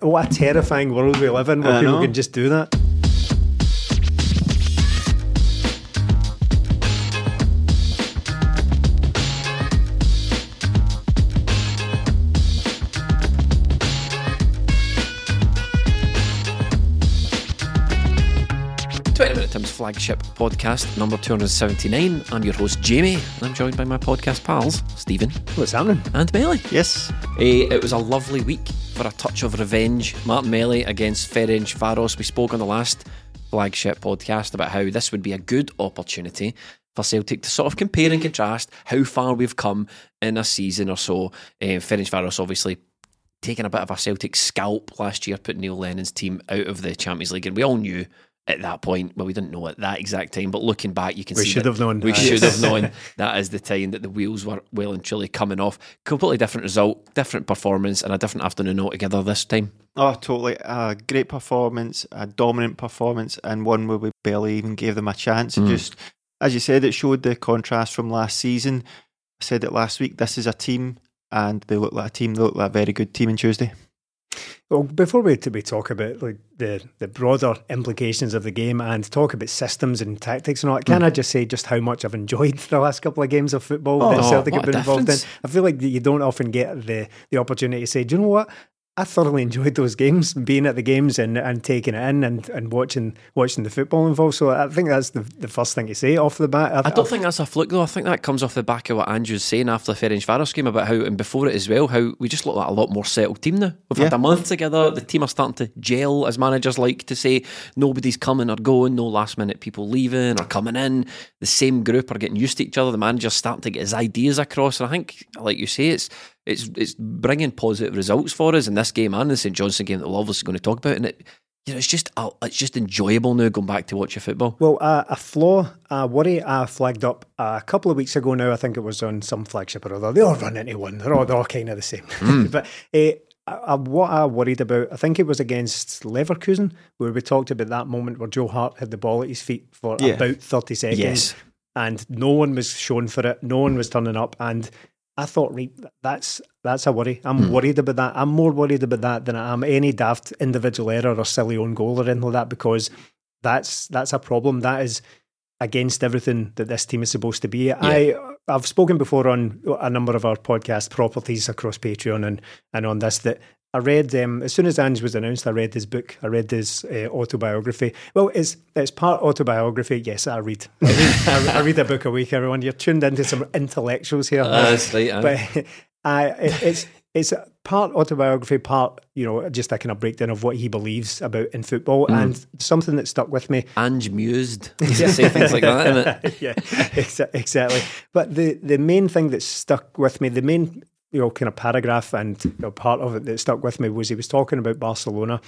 What a terrifying world we live in where I people know. can just do that. Flagship podcast, number two hundred seventy-nine. I'm your host Jamie, and I'm joined by my podcast pals Stephen What's happening? and Melly. Yes. Eh, it was a lovely week for a touch of revenge. Martin Melly against Ferencvaros. We spoke on the last flagship podcast about how this would be a good opportunity for Celtic to sort of compare and contrast how far we've come in a season or so. Uh, Ferencvaros obviously taking a bit of a Celtic scalp last year, putting Neil Lennon's team out of the Champions League, and we all knew at that point. Well, we didn't know at that exact time, but looking back, you can We see should that have known. We Aye. should have known that is the time that the wheels were well and truly coming off. Completely different result, different performance, and a different afternoon altogether this time. Oh, totally. A great performance, a dominant performance, and one where we barely even gave them a chance. It Mm. just, as you said, it showed the contrast from last season. I said it last week. This is a team, and they look like a team. They look like a very good team on Tuesday. Well, before we, we talk about like the, the broader implications of the game and talk about systems and tactics and all that, can I just say just how much I've enjoyed the last couple of games of football Oh, that Celtic have been involved in? I feel like you don't often get the, the opportunity to say, do you know what? I thoroughly enjoyed those games, being at the games and, and taking it in and, and watching watching the football involved. So I think that's the, the first thing to say off the bat. I don't think that's a fluke though. I think that comes off the back of what Andrew's saying after the Ferencvaros game about how, and before it as well, how we just look like a lot more settled team now. We've had a month together. The team are starting to gel, as managers like to say. Nobody's coming or going. No last minute people leaving or coming in. The same group are getting used to each other. The manager's starting to get his ideas across. And I think, like you say, it's it's it's bringing positive results for us in this game and the St Johnstone game that we're obviously going to talk about. And it, you know, it's just uh, it's just enjoyable now going back to watch your football. Well, uh, a flaw, a worry I flagged up a couple of weeks ago now. I think it was on some flagship or other. They all run into one. They're all, they're all kind of the same. but uh, I, I, what I worried about, I think it was against Leverkusen, where we talked about that moment where Joe Hart had the ball at his feet for Yeah. about 30 seconds. Yes. And no one was shown for it. No one was turning up. And I thought, right, that's that's a worry. I'm hmm. worried about that. I'm more worried about that than I am any daft individual error or silly own goal or anything like that because that's that's a problem. That is against everything that this team is supposed to be. I I've spoken before on a number of our podcast properties across Patreon and and on this that I read um, as soon as Ange was announced. I read his book. I read his uh, autobiography. Well, it's it's part autobiography. Yes, I read. I read, I read a book a week. Everyone, you're tuned into some intellectuals here. That's right. But I, it, it's it's part autobiography, part you know, just a kind of breakdown of what he believes about in football, and something that stuck with me. Ange mused. You say things like that, yeah, exa- exactly. But the the main thing that stuck with me, the main you know kind of paragraph and you know, part of it that stuck with me was he was talking about Barcelona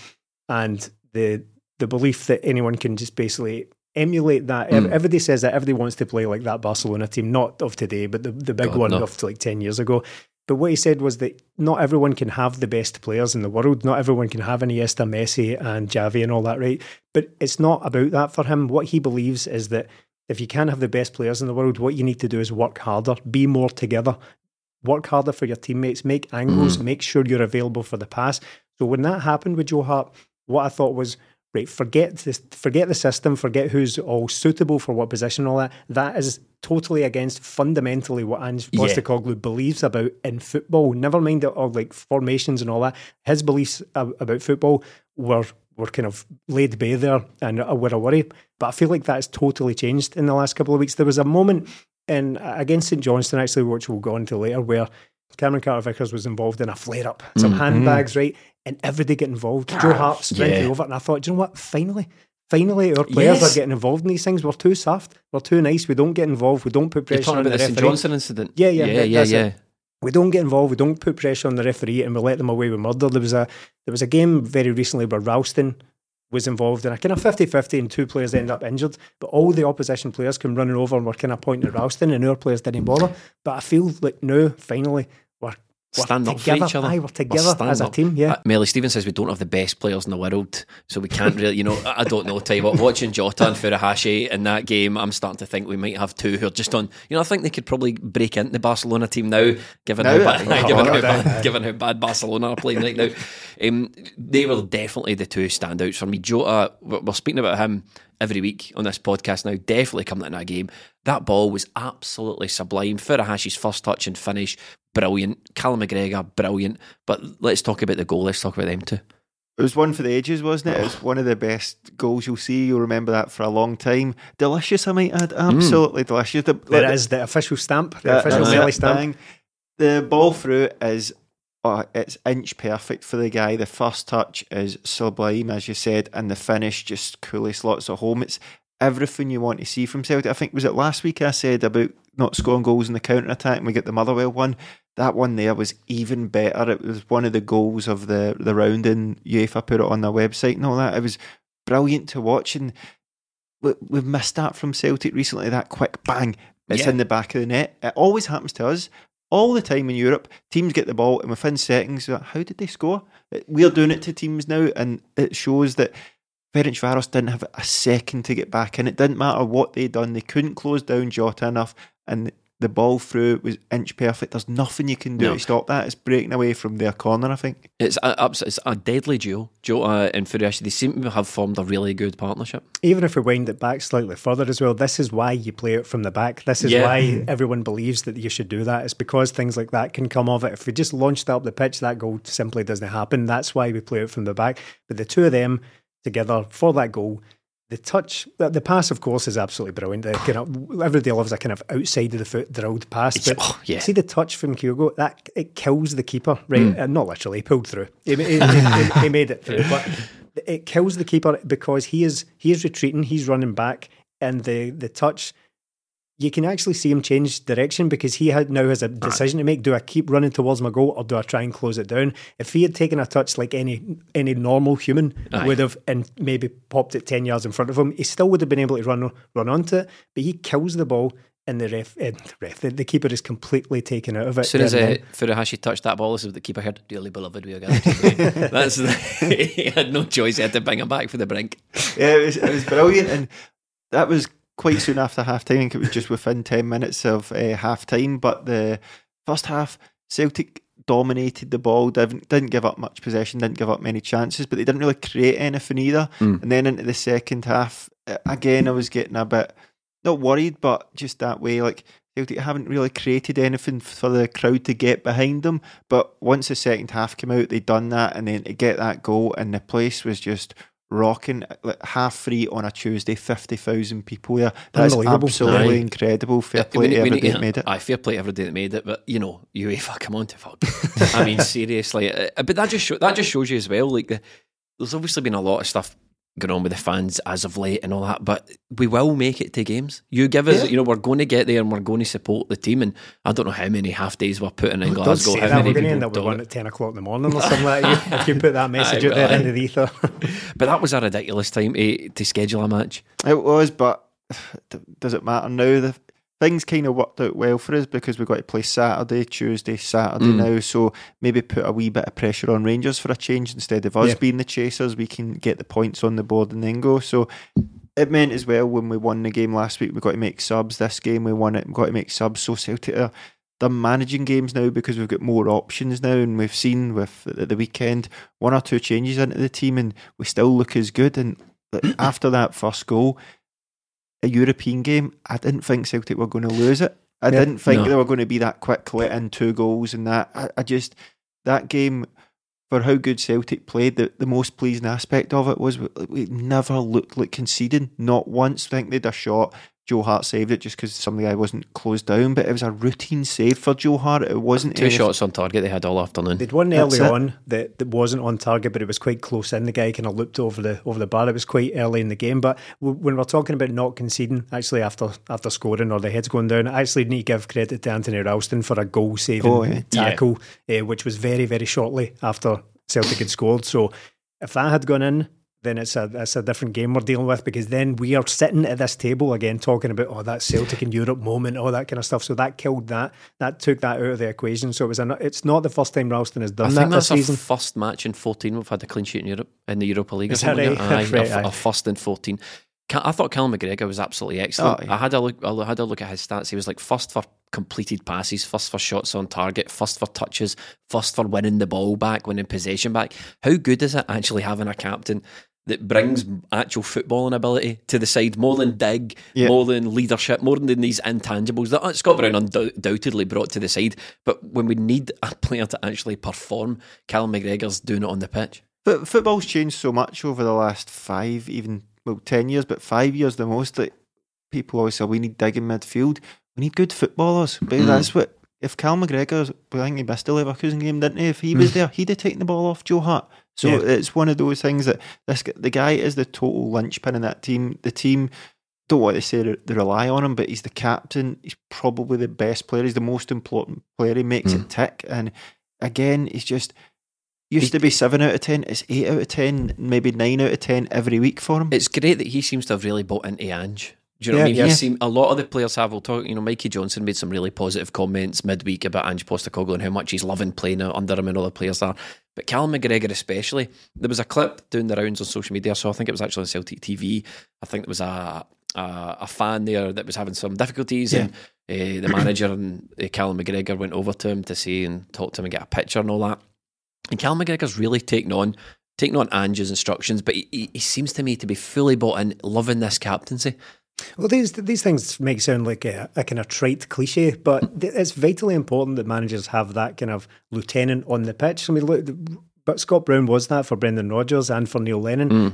and the the belief that anyone can just basically emulate that. Ev- hmm. Everybody says that everybody wants to play like that Barcelona team, not of today, but the the big God, one no. of like ten years ago. But what he said was that not everyone can have the best players in the world. Not everyone can have Iniesta, Messi, and Xavi and all that, right? But it's not about that for him. What he believes is that if you can't have the best players in the world, what you need to do is work harder, be more together, work harder for your teammates, make angles, make sure you're available for the pass. So when that happened with Joe Hart, what I thought was, right, forget this, forget the system, forget who's all suitable for what position, all that. That is totally against fundamentally what Ange Yeah. Believes about in football. Never mind the, or like formations and all that. His beliefs about football were were kind of laid bare there and uh, were a worry. But I feel like that has totally changed in the last couple of weeks. There was a moment in against St Johnstone actually, which we'll go into later, where Cameron Carter Vickers was involved in a flare up, some mm-hmm. handbags, right? And everybody get involved. Joe Hart sprinted yeah. over, and I thought, do you know what? Finally, finally, our players Yes. are getting involved in these things. We're too soft. We're too nice. We don't get involved. We don't put pressure on about the the St referee. Johnson incident. Yeah, yeah, yeah, yeah, yeah. We don't get involved. We don't put pressure on the referee, and we let them away with murder. There was a there was a game very recently where Ralston was involved in a kind of 50-50 and two players end up injured, but all the opposition players come running over and were kind of pointing at Ralston and our players didn't bother. But I feel like now, finally, Stand up for together. each other. Aye, we're together as a team, yeah. Uh, Melly Stevens says we don't have the best players in the world, so we can't really, you know, I don't know. Tell you what, watching Jota and Furuhashi in that game, I'm starting to think we might have two who are just on. You know, I think they could probably break into the Barcelona team now, given Now, how bad, given, how oh, bad, given how bad Barcelona are playing right now. Um, they were definitely the two standouts for me. Jota, we're speaking about him every week on this podcast now. Definitely coming in that game. That ball was absolutely sublime. Furuhashi's first touch and finish, brilliant. Callum McGregor, brilliant. But let's talk about the goal. Let's talk about them too. It was one for the ages, wasn't it? It was oh. one of the best goals you'll see. You'll remember that for a long time. Delicious, I might add. Mm. Absolutely delicious. The, There like, is the official stamp, the that- official that's Melly stamp. bang. The ball through is oh, it's inch perfect for the guy. The first touch is sublime, as you said, and the finish just coolly slots it home. It's everything you want to see from Celtic. I think was it last week I said about not scoring goals in the counter attack and we get the Motherwell one. That one there was even better. It was one of the goals of the the round and UEFA put it on their website and all that. It was brilliant to watch and we, we've missed that from Celtic recently. That quick bang, it's Yeah. in the back of the net. It always happens to us all the time in Europe. Teams get the ball and within seconds, how did they score? We're doing it to teams now, and it shows that Ferencvaros didn't have a second to get back in. It didn't matter what they'd done; they couldn't close down Jota enough, and the ball through was inch perfect. There's nothing you can do No. to stop that. It's breaking away from their corner. I think. It's a, it's a deadly duo. Jota uh, and Furuhashi, they seem to have formed a really good partnership. even if we wind it back slightly further as well, this is why you play it from the back. This is Yeah. why everyone believes that you should do that. It's because things like that can come of it. If we just launched up the pitch, that goal simply doesn't happen. That's why we play it from the back. But the two of them together for that goal, the touch, the, the pass, of course, is absolutely brilliant. The kind of, everybody loves a kind of outside of the foot drilled pass. But Oh, yeah. see the touch from Kyogo, that it kills the keeper, right? Mm. Uh, not literally, he pulled through. He, he, he- he- made it through, but it kills the keeper because he is he is retreating, he's running back, and the the touch. You can actually see him change direction because he had now has a decision to make. Do I keep running towards my goal or do I try and close it down? If he had taken a touch like any any normal human Aye. would have and maybe popped it ten yards in front of him, he still would have been able to run run onto it. But he kills the ball and the ref, eh, the, ref the, the keeper is completely taken out of it. As soon as there uh. Furuhashi touched that ball, this is what the keeper heard. Dearly beloved, we are gathered today. That's the, he had no choice. He had to bring him back for the brink. yeah, it was, it was brilliant, and that was quite soon after half time. I think it was just within ten minutes of uh, half time. But the first half, Celtic dominated the ball, didn't, didn't give up much possession, didn't give up many chances, but they didn't really create anything either. And then into the second half, again, I was getting a bit not worried, but just that way, like. Celtic haven't really created anything for the crowd to get behind them, but once the second half came out, they'd done that, and then to get that goal, and the place was just rocking like half free on a Tuesday, fifty thousand people there. That's absolutely Aye. incredible. Fair Uh, play we to everybody that made it. I fair play to everybody that made it. But you know, UEFA, come on to fuck. I mean, seriously. Uh, But that just show, that just shows you as well. Like, the, there's obviously been a lot of stuff going on with the fans as of late and all that. But we will make it to games. You give us, Yeah. you know, we're going to get there and we're going to support the team. And I don't know how many half days we're putting in Glasgow. Don't say how that. many We're going to people end up with one at 10 o'clock in the morning or something like that. If you put that message Aye, out there well, into the ether. But that was a ridiculous time to, to schedule a match. It was, but does it matter now? The things kind of worked out well for us because we got to play Saturday, Tuesday, Saturday Mm. now. So maybe put a wee bit of pressure on Rangers for a change instead of us Yeah. being the chasers. We can get the points on the board and then go. So it meant as well when we won the game last week, we got to make subs. This game we won it, we got to make subs. So Celtic are they're managing games now because we've got more options now, and we've seen with at the weekend one or two changes into the team, and we still look as good. And after that first goal, a European game, I didn't think Celtic were going to lose it. I Yeah. didn't think No. they were going to be that quick let in two goals and that. I, I just that game for how good Celtic played, the, the most pleasing aspect of it was we, we never looked like conceding, not once. I think they had a shot. Joe Hart saved it just because some of the guy wasn't closed down, but it was a routine save for Joe Hart. It wasn't Two anything- shots on target they had all afternoon. They'd one early on that, that wasn't on target, but it was quite close in. The guy kind of looped over the over the bar. It was quite early in the game. But w- when we're talking about not conceding, actually after after scoring or the heads going down, I actually need to give credit to Anthony Ralston for a goal saving Oh, yeah. tackle, uh, which was very very shortly after Celtic had scored. So if that had gone in. Then it's a it's a different game we're dealing with because then we are sitting at this table again talking about oh that Celtic in Europe moment all that kind of stuff so that killed that that took that out of the equation so it was a, it's not the first time Ralston has I done think that that's this season our first match in 14 we've had a clean sheet in Europe, in the Europa League. or Is that something right? Aye, Right, our, aye. our first in 14. I thought Callum McGregor was absolutely excellent. Oh, yeah. I had a look. I had a look at his stats. He was like first for completed passes, first for shots on target, first for touches, first for winning the ball back, winning possession back. How good is it actually having a captain that brings actual footballing ability to the side more than dig, Yeah. more than leadership, more than these intangibles that uh, Scott Brown undoubtedly brought to the side. But when we need a player to actually perform, Callum McGregor's doing it on the pitch. But football's changed so much over the last five, even well, ten years, but five years the most. That people always say we need dig in midfield. We need good footballers. But Mm. that's what if Cal McGregor, I think he missed the Leverkusen game, didn't he? If he was there, he'd have taken the ball off Joe Hart. So Yeah. it's one of those things that this the guy is the total linchpin in that team. The team don't want to say they rely on him, but he's the captain. He's probably the best player. He's the most important player. He makes Mm. it tick. And again, he's just used to be seven out of ten. It's eight out of ten, maybe nine out of ten every week for him. It's great that he seems to have really bought into Ange. Do you know what I mean? Yeah. seem, a lot of the players have. We'll talk. You know, Mikey Johnston made some really positive comments midweek about Ange Postecoglou and how much he's loving playing under him and other players are. But Callum McGregor especially. There was a clip doing the rounds on social media. So I think it was actually on Celtic TV. I think there was a a, a fan there that was having some difficulties, and uh, the manager and uh, Callum McGregor went over to him to see and talk to him and get a picture and all that. And Callum McGregor's really taken on taking on Ange's instructions, but he, he, he seems to me to be fully bought in, loving this captaincy. Well, these these things make sound like a, a kind of trite cliche, but it's vitally important that managers have that kind of lieutenant on the pitch. I mean, look, but Scott Brown was that for Brendan Rodgers and for Neil Lennon. Mm.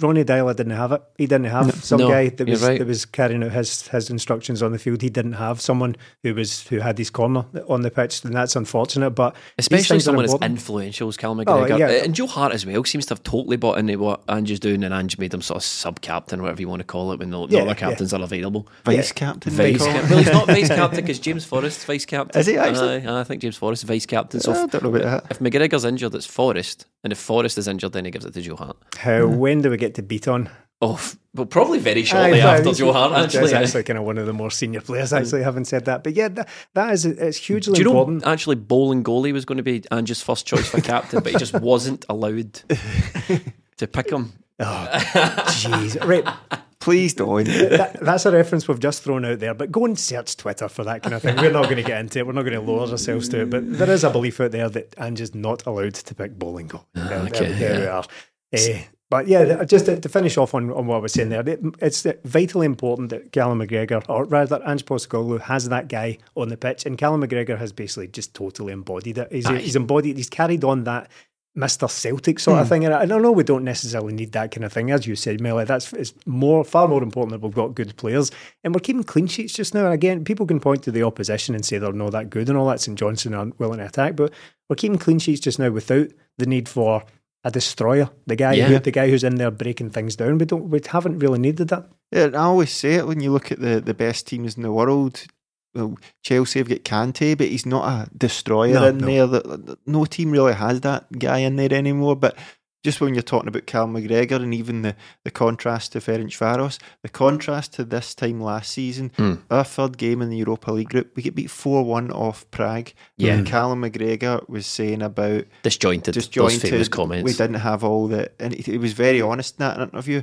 Ronny Deila didn't have it. He didn't have some No, guy that was right. that was carrying out his his instructions on the field. He didn't have someone who was who had his corner on the pitch, and that's unfortunate. But Especially things are someone as influential as Callum Oh, McGregor. yeah. And Joe Hart as well seems to have totally bought into what Ange's doing, and Ange made him sort of sub captain, whatever you want to call it, when the, the Yeah, other yeah. captains are available. Vice captain, Vice captain. Well, he's not vice captain because James Forrest's vice captain. Is he actually? Aye, I think James Forrest is vice captain. So I if, don't know about that. if McGregor's injured, it's Forrest. And if Forrest is injured, then he gives it to Joe Hart. How when do we get to beat on? Oh, f- well, probably very shortly Aye, after he's- Joe Hart, actually. aye. actually kind of one of the more senior players. Actually, having said that, but yeah, that, that is it's hugely Do you know important. actually Bolingoli was going to be Ange's first choice for captain, but he just wasn't allowed to pick him. Oh, Jeez, right. Please don't. That, that's a reference we've just thrown out there, but go and search Twitter for that kind of thing. We're not going to get into it. We're not going to lower ourselves to it. But there is a belief out there that Ange's not allowed to pick Bolingoli. There, there- okay, there we yeah. are. Eh, but yeah, just to, to finish off on, on what I was saying there, it- it's vitally important that Callum McGregor, or rather Ange Postecoglou, has that guy on the pitch, and Callum McGregor has basically just totally embodied it. He's, he's embodied, he's carried on that Mr. Celtic sort of hmm. thing. And I, and I know we don't necessarily need that kind of thing, as you said, Melly. That's it's more far more important that we've got good players, and we're keeping clean sheets just now. And again, people can point to the opposition and say they're not that good and all that. St Johnstone aren't willing to attack, but we're keeping clean sheets just now without the need for a destroyer, the guy, Yeah. who, the guy who's in there breaking things down. We don't, we haven't really needed that. Yeah, and I always say it when you look at the, the best teams in the world. Well, Chelsea have got Kante, but he's not a destroyer No, in no. there. That- that- No team really has that guy in there anymore. But just when you're talking about Cal McGregor and even the, the contrast to Ferencvaros, the contrast to this time last season, Hmm. our third game in the Europa League group, we get beat 4 1 off Prague. Yeah. And Callum McGregor was saying about Disjointed. disjointed Those famous comments. We didn't have all the, and he, he was very honest in that interview.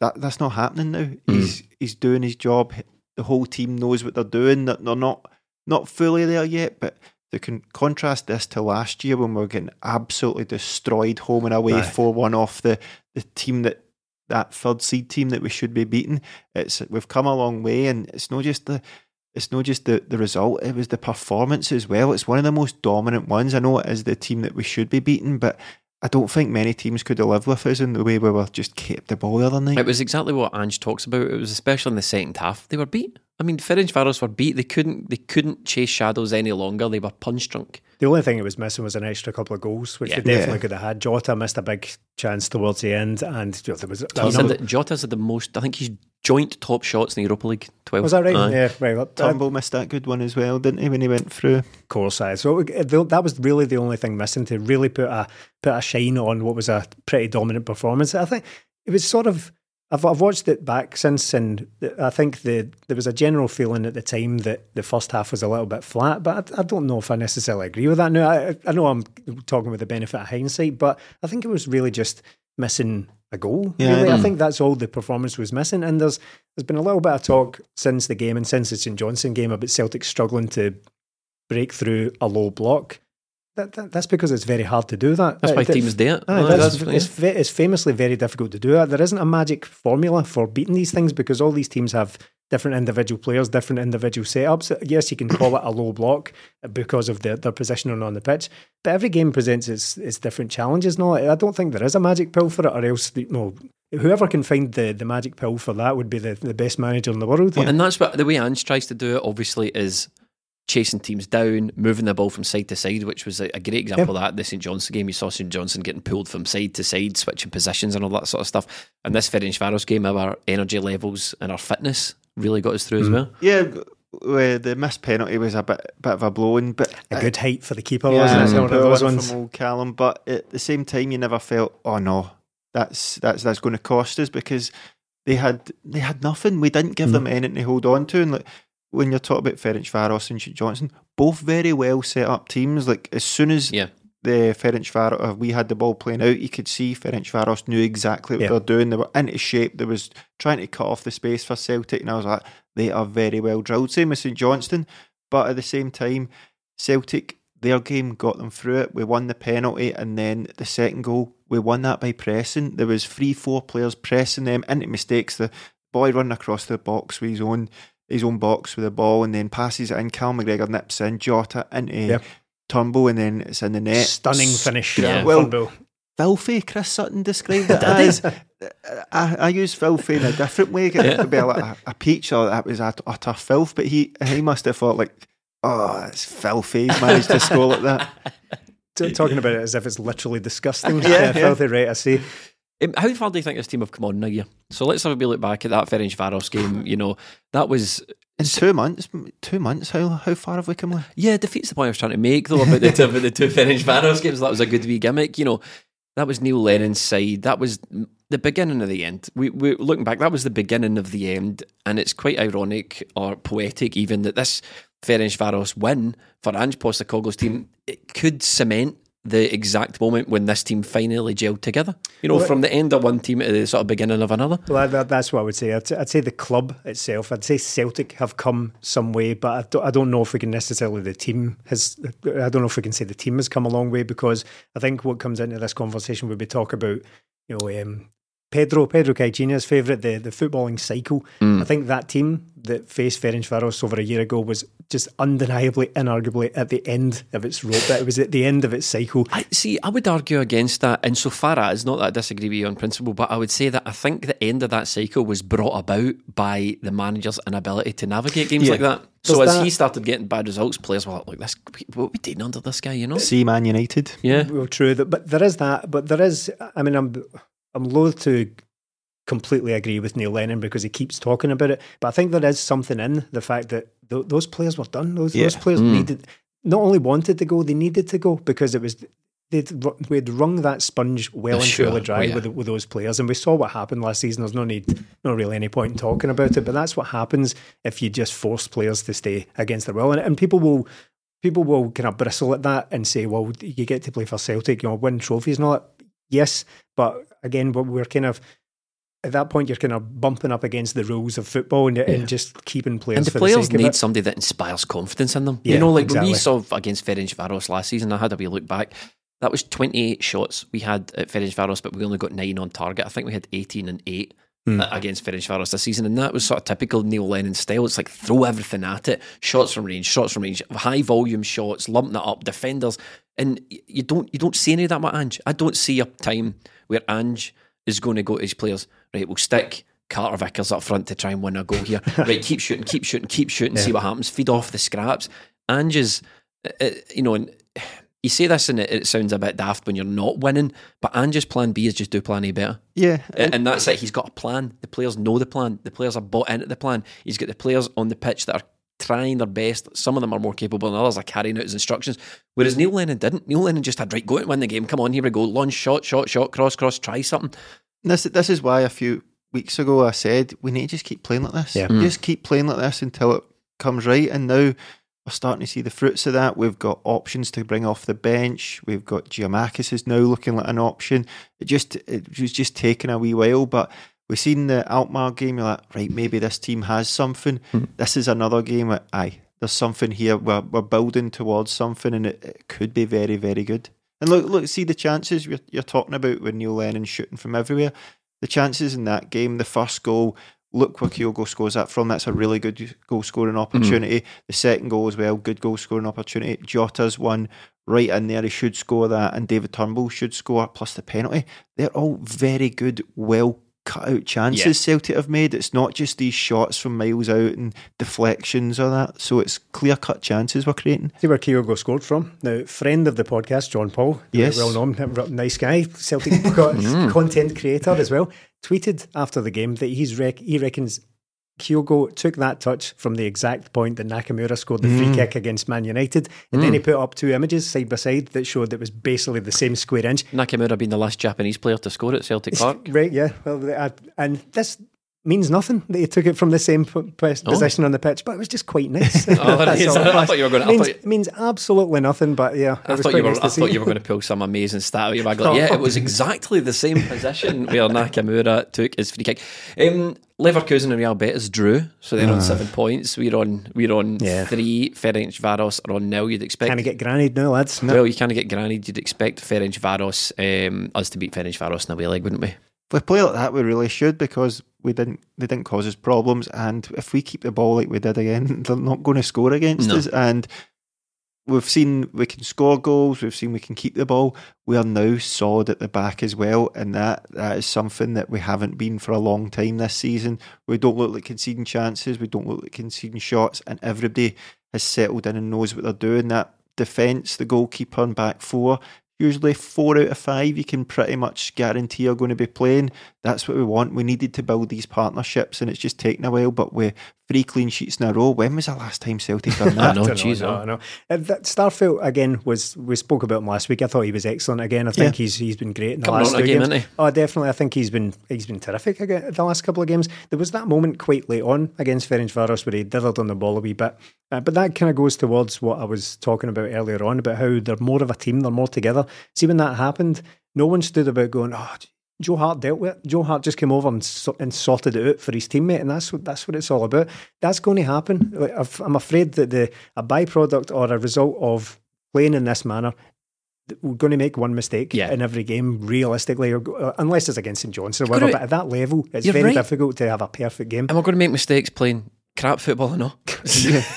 That that's not happening now. Hmm. He's he's doing his job. The whole team knows what they're doing. That they're not not fully there yet, but they can contrast this to last year when we were getting absolutely destroyed home and away four one off the the team that that third seed team that we should be beating. It's we've come a long way, and it's not just the it's not just the, the result, it was the performance as well. It's one of the most dominant ones. I know it is the team that we should be beating, but I don't think many teams could have lived with us in the way we were just kept the ball the other night. It was exactly what Ange talks about. It was especially in the second half. They were beat. I mean, Ferencvaros were beat. They couldn't. They couldn't chase shadows any longer. They were punch drunk. The only thing it was missing was an extra couple of goals, which Yeah. they definitely Yeah. could have had. Jota missed a big chance towards the end, and you know, there was. a He said that Jota's had the most. I think he's joint top shots in the Europa League. Twelve. was that right? Aye. Yeah, right. Well, Turnbull missed that good one as well, didn't he, when he went through? course, aye. So that was really the only thing missing to really put a put a shine on what was a pretty dominant performance. I think it was sort of. I've, I've watched it back since, and I think the there was a general feeling at the time that the first half was a little bit flat. But I, I don't know if I necessarily agree with that. Now I, I know I'm talking with the benefit of hindsight, but I think it was really just missing a goal. Yeah. really. I Mm. think that's all the performance was missing. And there's there's been a little bit of talk since the game and since the St Johnstone game about Celtic struggling to break through a low block. That, that, that's because it's very hard to do that. That's why It- teams do it. Aye, Aye, oh, that's, that's- it's, it's famously very difficult to do that. There isn't a magic formula for beating these things because all these teams have different individual players, different individual setups. Yes, you can call it a low block because of their, their positioning on the pitch, but every game presents its, its different challenges. No, I don't think there is a magic pill for it, or else you know, whoever can find the, the magic pill for that would be the, the best manager in the world. And that's what the way Ange tries to do it. Obviously, is chasing teams down, moving the ball from side to side, which was a, a great example of that. The St Johnstone game, you saw St Johnstone getting pulled from side to side, switching positions and all that sort of stuff. And this Ferencvaros game, our energy levels and our fitness really got us through as well. Yeah, uh, the missed penalty was a bit bit of a blown, but A good height for the keeper, yeah, wasn't it? it's One of those one ones. from old Callum. But at the same time, you never felt, oh no, that's that's that's going to cost us because they had they had nothing. We didn't give them anything to hold on to. And like when you're talking about Ferencvaros and St Johnstone, both very well set up teams. Like as soon as Yeah. the Ferencvaros, uh, we had the ball playing out, you could see Ferencvaros knew exactly what Yeah. they were doing. They were into shape. They was trying to cut off the space for Celtic, and I was like, they are very well drilled. Same with St Johnstone, but at the same time, Celtic, their game got them through it. We won the penalty, and then the second goal, we won that by pressing. There was three, four players pressing them into mistakes. The boy running across the box with his own his own box with the ball, and then passes it in. Cal McGregor nips in, Jota into Yep. Turnbull, and then it's in the net. Stunning finish. Yeah. Well, Turnbull. filthy. Chris Sutton described it as. Uh, I, I use filthy in a different way. It could be like a, a peach or that was ut- utter filth, but he he must have thought like, oh, it's filthy. He's managed to score like that. Talking about it as if it's literally disgusting. Yeah, yeah, yeah. filthy, right? I see. Um, How far do you think this team have come on now? Yeah. So let's have a wee look back at that Ferencvaros game. You know, that was In two months, two months. How how far have we come? With? Yeah, defeats the point I was trying to make though about the two, about the two Ferencvaros games. That was a good wee gimmick. You know, that was Neil Lennon's side. That was the beginning of the end. We, we looking back, that was the beginning of the end, and it's quite ironic or poetic even that this Ferencvaros win for Ange Postecoglou's team it could cement the exact moment when this team finally gelled together. You know, Well, from the end of one team to the sort of beginning of another. Well, that, that's what I would say. I'd, I'd say the club itself. I'd say Celtic have come some way, but I don't, I don't know if we can necessarily the team has. I don't know if we can say the team has come a long way because I think what comes into this conversation would be talk about you know um, Pedro Pedro Caixinha's favourite the the footballing cycle. Mm. I think that team that faced Ferencvaros over a year ago was just undeniably, inarguably at the end of its rope. It was at the end of its cycle. I see. I would argue against that insofar as not that I disagree with you on principle, but I would say that I think the end of that cycle was brought about by the manager's inability to navigate games Yeah. like that. So There's as that- he started getting bad results, players were like, "Look, this what are we doing under this guy?" You know? See Man United. Yeah. Well, true. That, but there is that. But there is. I mean, I'm I'm loath to completely agree with Neil Lennon because he keeps talking about it. But I think there is something in the fact that th- those players were done. Those those players Mm. needed not only wanted to go, they needed to go because it was. They'd, we'd wrung that sponge well and Sure. truly dry Oh, yeah. with with those players, and we saw what happened last season. There's no need, no really any point in talking about it. But that's what happens if you just force players to stay against their will, and, and people will people will kind of bristle at that and say, well, you get to play for Celtic, you know, win trophies and all that. Yes, but again, but we're kind of at that point you're kind of bumping up against the rules of football and, and just keeping players. And the players the need somebody that inspires confidence in them. Yeah, you know, like when we exactly. saw against Ferencvaros last season, I had a wee look back. That was 28 shots we had at Ferencvaros, but we only got nine on target. I think we had 18 and eight Uh, against Ferencvaros this season, and that was sort of typical Neil Lennon style. It's like throw everything at it, shots from range, shots from range, high volume shots, lumping it up, defenders, and you don't you don't see any of that with Ange. I don't see a time where Ange is going to go to his players. Right, we'll stick. Carter Vickers up front to try and win a goal here. Right, keep shooting, keep shooting, keep shooting, see what happens. Feed off the scraps. Ange's, uh, uh, you know, and you say this and it, it sounds a bit daft when you're not winning, but Ange's plan B is just do plan A better. Yeah, And, and that's it. He's got a plan. The players know the plan. The players are bought into the plan. He's got the players on the pitch that are trying their best. Some of them are more capable than others, are carrying out his instructions. Whereas Neil Lennon didn't. Neil Lennon just had, right, go out and win the game. Come on, here we go. Launch, shot, shot, shot, cross, cross, try something. this this is why a few weeks ago I said we need to just keep playing like this. Yeah. Hmm. Just keep playing like this until it comes right. And now we're starting to see the fruits of that. We've got options to bring off the bench. We've got Giakoumakis is now looking like an option. It just it was just taking a wee while, but we've seen the Alkmaar game. You're like, right, maybe this team has something. Hmm. This is another game. Where, aye, there's something here. We're we're building towards something, and it, it could be very very good. And look, look, see the chances you're, you're talking about with Neil Lennon shooting from everywhere. The chances in that game, the first goal, look where Kyogo scores that from. That's a really good goal scoring hmm. opportunity. The second goal as well, good goal scoring opportunity. Jota's one right in there. He should score that, and David Turnbull should score plus the penalty. They're all very good, well cut out chances Yeah. Celtic have made. It's not just these shots from miles out and deflections or that. So it's clear cut chances we're creating. See where Kyogo scored from. Now, friend of the podcast, John Paul, Yes. well known, nice guy, Celtic co- mm. content creator as well, tweeted after the game that he's rec- he reckons Kyogo took that touch from the exact point that Nakamura scored the free mm. kick against Man United, and then he mm. put up two images side by side that showed that it was basically the same square inch. Nakamura being the last Japanese player to score at Celtic Park. Right, yeah. Well, I, and this means nothing that he took it from the same p- p- position on the pitch, but it was just quite nice. Oh, that That's is- all it I thought you were gonna- Means, thought means absolutely nothing, but yeah, it I thought you were. nice I thought you were going to pull some amazing stat out of your bag. Like, yeah, it was exactly the same position where Nakamura took his free kick. Um, Leverkusen and Real Betis drew, so they're on seven points. We're on. We're on Ah. Yeah. three. Ferencvaros are on nil. You'd expect. Kind of get grannied now, lads. well, you kind of get granted. You'd expect Ferencvaros, um, us to beat Ferencvaros in a away leg, wouldn't we? If we play like that, we really should because we didn't. They didn't cause us problems, and if we keep the ball like we did again, they're not going to score against No. us. And we've seen we can score goals. We've seen we can keep the ball. We are now solid at the back as well, and that that is something that we haven't been for a long time this season. We don't look like conceding chances. We don't look like conceding shots, and everybody has settled in and knows what they're doing. That defence, the goalkeeper and back four. Usually four out of five, you can pretty much guarantee are going to be playing. That's what we want. We needed to build these partnerships, and it's just taken a while. But with three clean sheets in a row, when was the last time Celtic done I that? know, don't jeez, know, oh. I know. Uh, that Starfelt again was we spoke about him last week. I thought he was excellent again. I think Yeah. he's he's been great in the Coming last on two again, games. isn't he? Oh, definitely. I think he's been he's been terrific again the last couple of games. There was that moment quite late on against Ferencvaros where he dithered on the ball a wee bit, uh, but that kind of goes towards what I was talking about earlier on about how they're more of a team, they're more together. See when that happened, no one stood about going, oh. Joe Hart dealt with it. Joe Hart just came over and, and sorted it out for his teammate, and that's what that's what it's all about. That's going to happen. Like, I'm afraid that the a byproduct or a result of playing in this manner, we're going to make one mistake Yeah. in every game, realistically, or, uh, unless it's against St Johnstone or whatever. But at that level, it's very right. difficult to have a perfect game. And we're going to make mistakes playing crap football and all.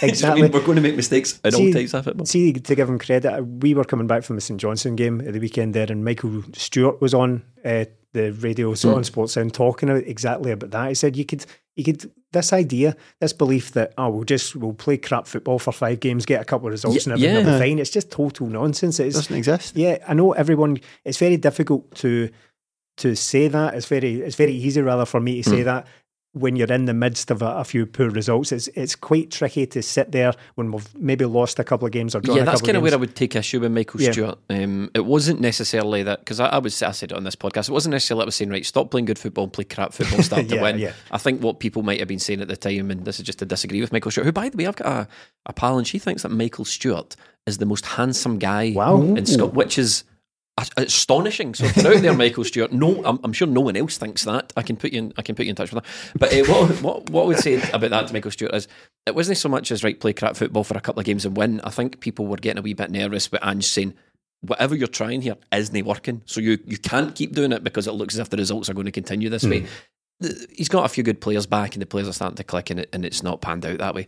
exactly. I mean, we're going to make mistakes in all See- types of football. See, to give him credit, we were coming back from the St Johnstone game at the weekend there, and Michael Stewart was on uh, the radio so Hmm. on Sports Sound talking about exactly about that. He said you could, you could, this idea, this belief that oh, we'll just we'll play crap football for five games, get a couple of results, Yeah, and everything will yeah. be fine. It's just total nonsense. It doesn't exist. yeah, I know everyone. It's very difficult to to say that. It's very it's very easy rather for me to Hmm. say that when you're in the midst of a, a few poor results. It's it's quite tricky to sit there when we've maybe lost a couple of games or drawn Yeah, that's kind of where I would take issue with Michael Yeah. Stewart. Um, it wasn't necessarily that because I, I was I said it on this podcast. It wasn't necessarily that I was saying right, stop playing good football and play crap football, start to Yeah, win. yeah. I think what people might have been saying at the time, and this is just to disagree with Michael Stewart, who by the way I've got a, a pal and she thinks that Michael Stewart is the most handsome guy Wow. in Scotland, which is astonishing. So if you're out there, Michael Stewart, no, I'm, I'm sure no one else thinks that. I can put you in, I can put you in touch with that. But uh, what, what what I would say about that to Michael Stewart is it wasn't so much as right play crap football for a couple of games and win. I think people were getting a wee bit nervous with Ange saying. Whatever you're trying here isn't working, so you, you can't keep doing it because it looks as if the results are going to continue this way. He's got a few good players back, and the players are starting to click, and, it, and it's not panned out that way.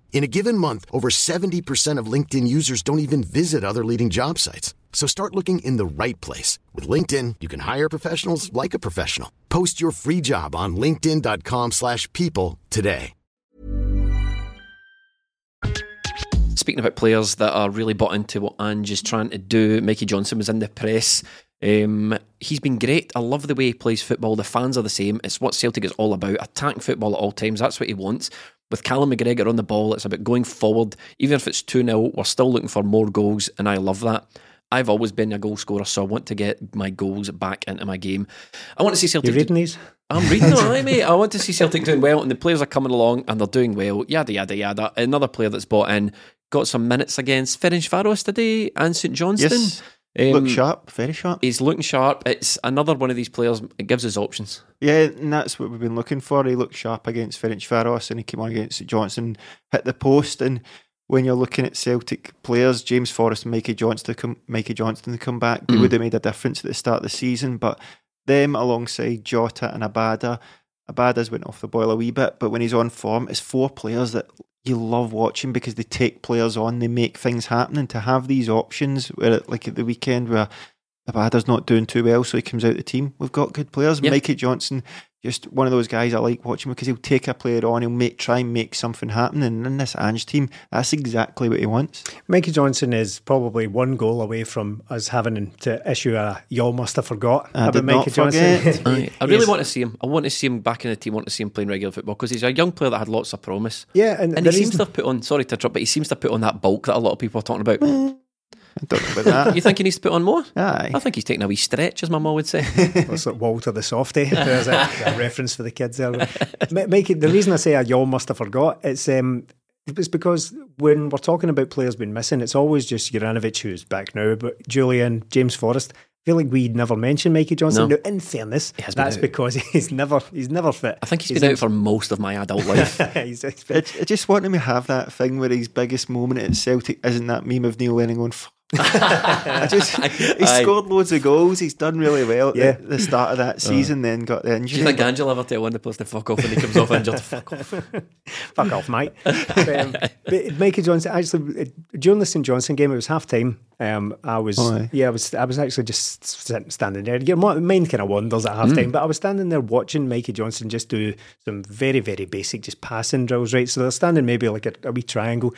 In a given month, over 70% of LinkedIn users don't even visit other leading job sites. So start looking in the right place. With LinkedIn, you can hire professionals like a professional. Post your free job on linkedin.com/people slash people today. Speaking about players that are really bought into what Ange is trying to do, Mikey Johnston was in the press. Um, he's been great. I love the way he plays football. The fans are the same. It's what Celtic is all about. Attacking football at all times. That's what he wants. With Callum McGregor on the ball, it's about going forward. Even if it's 2 0, we're still looking for more goals, and I love that. I've always been a goal scorer, so I want to get my goals back into my game. I want to see Celtic. You reading these? I'm reading them, aye, mate. I want to see Celtic doing well, and the players are coming along and they're doing well. Yada yada yada. Another player that's bought in got some minutes against Ferencvaros today and St Johnstone. Yes. Um, Look sharp, very sharp. He's looking sharp. It's another one of these players. It gives us options. Yeah, and that's what we've been looking for. He looked sharp against Ferencvaros and he came on against Johnson, hit the post. And when you're looking at Celtic players, James Forrest and Mikey Johnston come, Mikey Johnston to come back, they Mm. would have made a difference at the start of the season. But them alongside Jota and Abada, Abada's went off the boil a wee bit, but when he's on form, it's four players that you love watching because they take players on, they make things happen, and to have these options, where like at the weekend where Abada's not doing too well, so he comes out the team. We've got good players. Yeah. Mikey Johnston, just one of those guys I like watching because he'll take a player on, he'll make try and make something happen. And in this Ange team, that's exactly what he wants. Mikey Johnston is probably one goal away from us having to issue a "y'all must have forgot" I about did not Mikey Johnston. forget. I really want to see him. I want to see him back in the team. I want to see him playing regular football because he's a young player that had lots of promise. Yeah, and, And the he seems to have put on. Sorry to interrupt, but he seems to have put on that bulk that a lot of people are talking about. I don't know about that. you think he needs to put on more? Aye. I think he's taking a wee stretch, as my mum would say. That's like Walter the Softy. There's a, a reference for the kids there. Ma- Mikey, the reason I say a y'all must have forgot, it's um, it's because when we're talking about players being missing, it's always just Juranovic who's back now, but Jullien, James Forrest. I feel like we never mentioned Mikey Johnston. No. Now, in fairness, He that's out. because he's never he's never fit. I think he's been out for most of my adult life. he's, he's been- I, I just want him to have that thing where his biggest moment at Celtic isn't that meme of Neil Lennon going, "F- I just he Aye. scored loads of goals. He's done really well at Yeah. the, the start of that season. Then got the injury. Do injury. you think Angel ever tell one of the players to fuck off when he comes off injured? Fuck off. Fuck off, mate. but, um, but Mikey Johnston, actually, uh, during the St Johnstone game, it was half time. Um, I was, Oh, aye. yeah, I was, I was actually just standing there. Your mi- mind kind of wanders at half Mm. time, but I was standing there watching Mikey Johnston just do some very, very basic, just passing drills, right? So they're standing maybe like a, a wee triangle.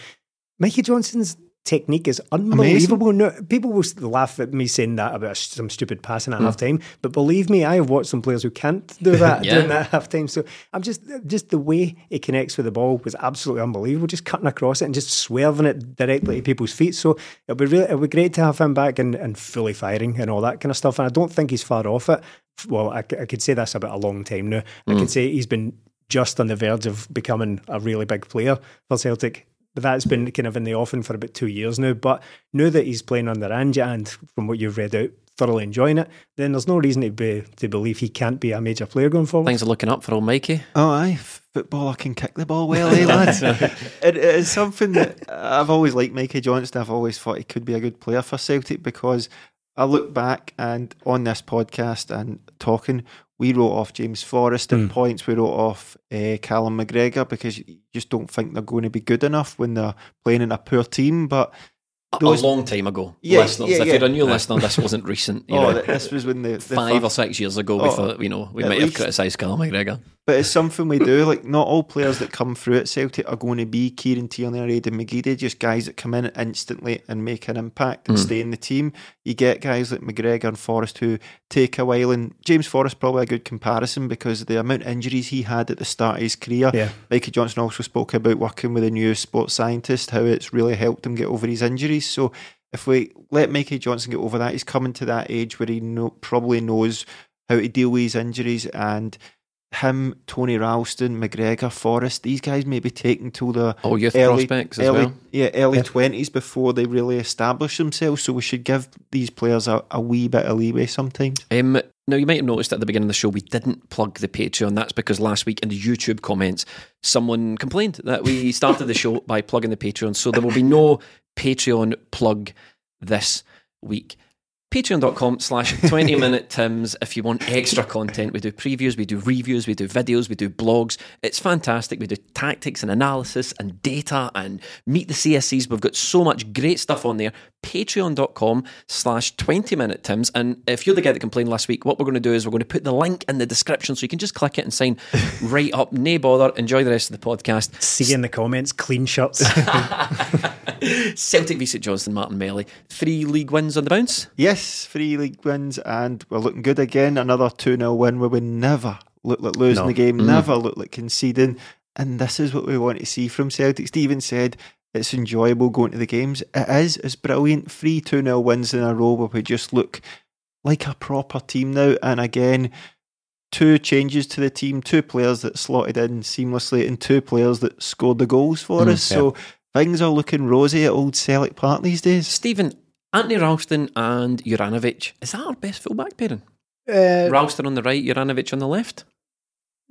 Mikey Johnston's technique is unbelievable. No, people will laugh at me saying that about some stupid passing at hmm. half time, but believe me, I have watched some players who can't do that Yeah. during that half time. So I'm just just the way it connects with the ball was absolutely unbelievable. Just cutting across it and just swerving it directly to people's feet. So it'll be really it'll be great to have him back and, and fully firing and all that kind of stuff. And I don't think he's far off it. Well, I could say that's about a long time now. I could hmm. say he's been just on the verge of becoming a really big player for Celtic. But that's been kind of in the offing for about two years now. But now that he's playing under Ange and from what you've read out, thoroughly enjoying it, then there's no reason to be to believe he can't be a major player going forward. Things are looking up for old Mikey. Oh, aye, footballer can kick the ball well, eh, lads? it, it is something that I've always liked Mikey Johnston. I've always thought he could be a good player for Celtic because I look back and on this podcast and talking, we wrote off James Forrest at points. We wrote off uh, Callum McGregor because you just don't think they're going to be good enough when they're playing in a poor team. But A, Those- a long time ago. Yeah, listeners, yeah, if yeah. you're a new listener, this wasn't recent. You oh, know, th- this was when the, the five or six years ago, we Oh, thought, you know, we at might have criticised Callum McGregor. But it's something we do. Like, not all players that come through at Celtic are going to be Kieran Tierney or Aidan McGeady, just guys that come in instantly and make an impact and hmm. stay in the team. You get guys like McGregor and Forrest who take a while, and James Forrest probably a good comparison because of the amount of injuries he had at the start of his career. Yeah. Mikey Johnston also spoke about working with a new sports scientist, how it's really helped him get over his injuries. So if we let Mikey Johnston get over that, he's coming to that age where he know, probably knows how to deal with his injuries and him, Tony Ralston, McGregor, Forrest, these guys may be taking till the All youth early, prospects as early, well. yeah, early Yeah. twenties before they really establish themselves. So we should give these players a, a wee bit of leeway sometimes. Um, now, you might have noticed at the beginning of the show we didn't plug the Patreon. That's because last week in the YouTube comments, someone complained that we started the show by plugging the Patreon. So there will be no Patreon plug this week. Patreon.com slash 20 minute Tims. If you want extra content, we do previews, we do reviews, we do videos, we do blogs. It's fantastic. We do tactics and analysis and data and meet the CSCs. We've got so much great stuff on there. Patreon.com slash 20 minute Tims. And if you're the guy that complained last week, what we're going to do is we're going to put the link in the description so you can just click it and sign right up. Nay bother. Enjoy the rest of the podcast. See you in the comments, clean shots Celtic v St Johnstone, Martin Melly. Three league wins on the bounce. Yes, three league wins, and we're looking good again. Another 2 0 win where we never look like losing No. the game, mm. never look like conceding. And this is what we want to see from Celtic. Stephen said it's enjoyable going to the games. It is. It's brilliant. Three 2 0 wins in a row where we just look like a proper team now. And again, two changes to the team, two players that slotted in seamlessly, and two players that scored the goals for mm, us. So things are looking rosy at Old Celtic Park these days. Stephen, Anthony Ralston and Juranovic. Is that our best fullback pairing? uh, Ralston on the right, Juranovic on the left.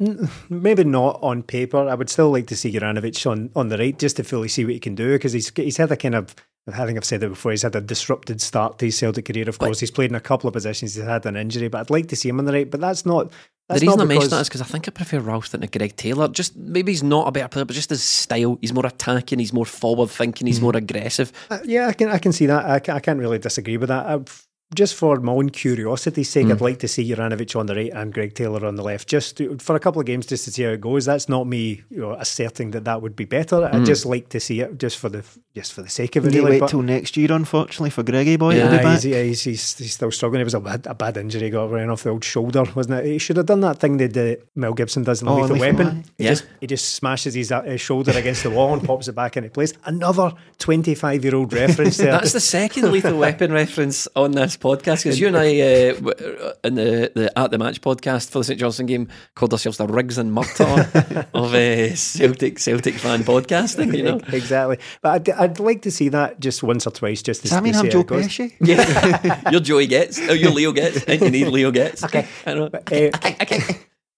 N- Maybe not on paper. I would still like to see Juranovic on, on the right just to fully see what he can do because he's he's had a kind of I think I've said it before. He's had a disrupted start to his Celtic career. Of course, he's played in a couple of positions. He's had an injury, but I'd like to see him on the right. But that's not. That's the reason I mention that is because I think I prefer Ralston than to Greg Taylor. Just maybe he's not a better player, but just his style. He's more attacking. He's more forward thinking. He's more aggressive. Uh, yeah, I can I can see that. I, I can't really disagree with that. I've, just for my own curiosity's sake, I'd like to see Juranovic on the right and Greg Taylor on the left, just to, for a couple of games, just to see how it goes. That's not me, you know, asserting that that would be better. I'd just like to see it, just for the just for the sake of it. They Really. wait But- till next year, unfortunately, for Greggy Boy Yeah, be back. he's, yeah, he's, he's, he's still struggling. It was a bad, a bad injury. He got ran off the old shoulder, wasn't it? He should have done that thing that uh, Mel Gibson does in Oh, Lethal Lethal Weapon. Weapon. He, Yeah. just, he just smashes his, uh, his shoulder against the wall and pops it back into place. Another 25 year old reference there. That's the second Lethal Weapon reference on this podcast because you and I, uh, w- in the, the At the Match podcast for the St Johnstone game, called ourselves the Riggs and Murtaugh of uh, Celtic Celtic fan podcasting. You know, exactly. But I'd, I'd like to see that just once or twice just to, Does that mean to I'm see how Joe. Pesci? yeah, you're Joey Gets, oh, you're Leo Getz, and you need Leo Getz. Okay, I know. Uh, okay.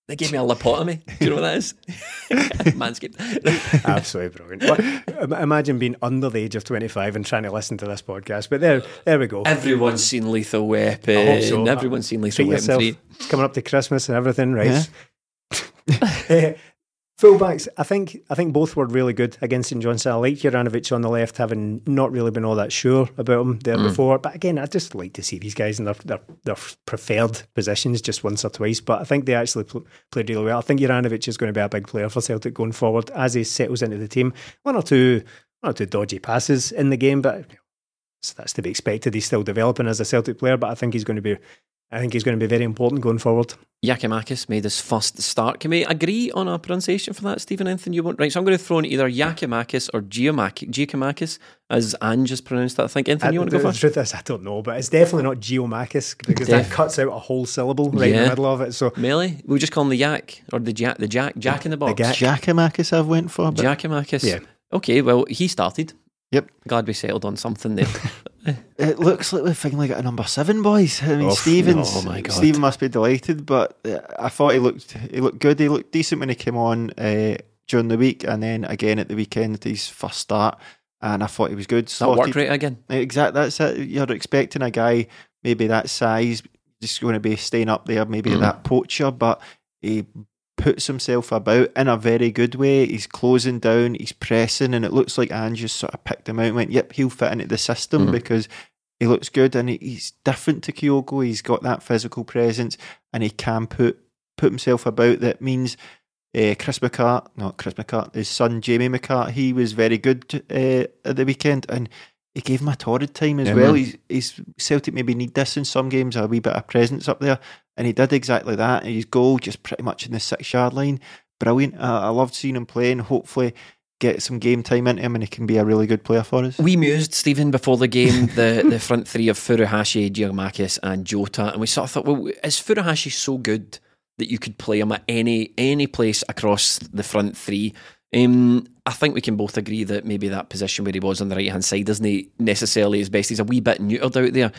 They gave me a lobotomy. Do you know what that is? Manscaped. Absolutely brilliant. But imagine being under the age of 25 and trying to listen to this podcast. But there, there we go. Everyone's seen Lethal Weapon. So. Everyone's seen Lethal Treat Weapon yourself. 3. It's coming up to Christmas and everything, right? Eh, fullbacks, I think I think both were really good against St Johnstone. I like Juranovic on the left, having not really been all that sure about him there Mm. before. But again, I just like to see these guys in their, their, their preferred positions just once or twice. But I think they actually pl- played really well. I think Juranovic is going to be a big player for Celtic going forward as he settles into the team. One or two, one or two dodgy passes in the game, but so that's to be expected. He's still developing as a Celtic player, but I think he's going to be. I think he's going to be very important going forward. Yakimakis made his first start. Can we agree on a pronunciation for that, Stephen? Anything you want? Right, so I'm going to throw in either Yakimakis or Giamak- Giakoumakis, as Ange has pronounced that. I think. Anything you want to go the first? truth is, I don't know, but it's definitely not Geomakis because Def- that cuts out a whole syllable right in Yeah. the middle of it. So Melee? We'll just call him the Yak or the Jack, the Jack, Jack in the box. Gack. Jackamakis I've went for. But Giakoumakis. Yeah. Okay, well, he started. Yep. Glad we settled on something there. It looks like we've finally got a number seven, boys. I mean, Oh, Stevens. oh my God. Stephen must be delighted, but uh, I thought he looked he looked good. He looked decent when he came on uh, during the week, and then again at the weekend, at his first start, and I thought he was good. that work Slotted- rate again. Exactly. That's it. You're expecting a guy maybe that size, just going to be staying up there, maybe Mm. that poacher, but he puts himself about in a very good way. He's closing down, he's pressing, and it looks like Ange just sort of picked him out and went, "Yep, he'll fit into the system Mm. because." He looks good and he's different to Kyogo. He's got that physical presence and he can put put himself about. That means uh, Chris McCart, not Chris McCart, his son Jamie McCart, he was very good uh, at the weekend and he gave him a torrid time as Yeah, well. He's, he's Celtic maybe need this in some games, a wee bit of presence up there, and he did exactly that. His goal just pretty much in the six yard line, brilliant. Uh, I loved seeing him playing. Hopefully, get some game time into him, and he can be a really good player for us. We mused, Stephen, before the game, the, the front three of Furuhashi, Giakoumakis, and Jota, and we sort of thought, well, is Furuhashi so good that you could play him at any any place across the front three? Um, I think we can both agree that maybe that position where he was on the right hand side isn't necessarily his best. He's a wee bit neutered out there.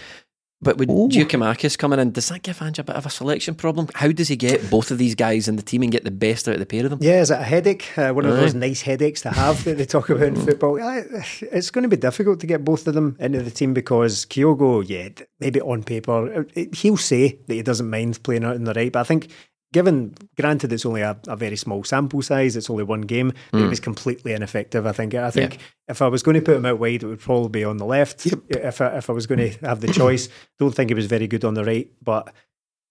But with Oh. Giakoumakis coming in, does that give Ange a bit of a selection problem? How does he get both of these guys in the team and get the best out of the pair of them? Yeah, is it a headache? Uh, one of those nice headaches to have that they talk about in football. Uh, It's going to be difficult to get both of them into the team because Kyogo, yeah, maybe on paper, uh, he'll say that he doesn't mind playing out in the right, but I think. Given, granted, it's only a, a very small sample size. It's only one game. But it mm. was completely ineffective. I think. I think if I was going to put him out wide, it would probably be on the left. If I, if I was going to have the choice, don't think he was very good on the right. But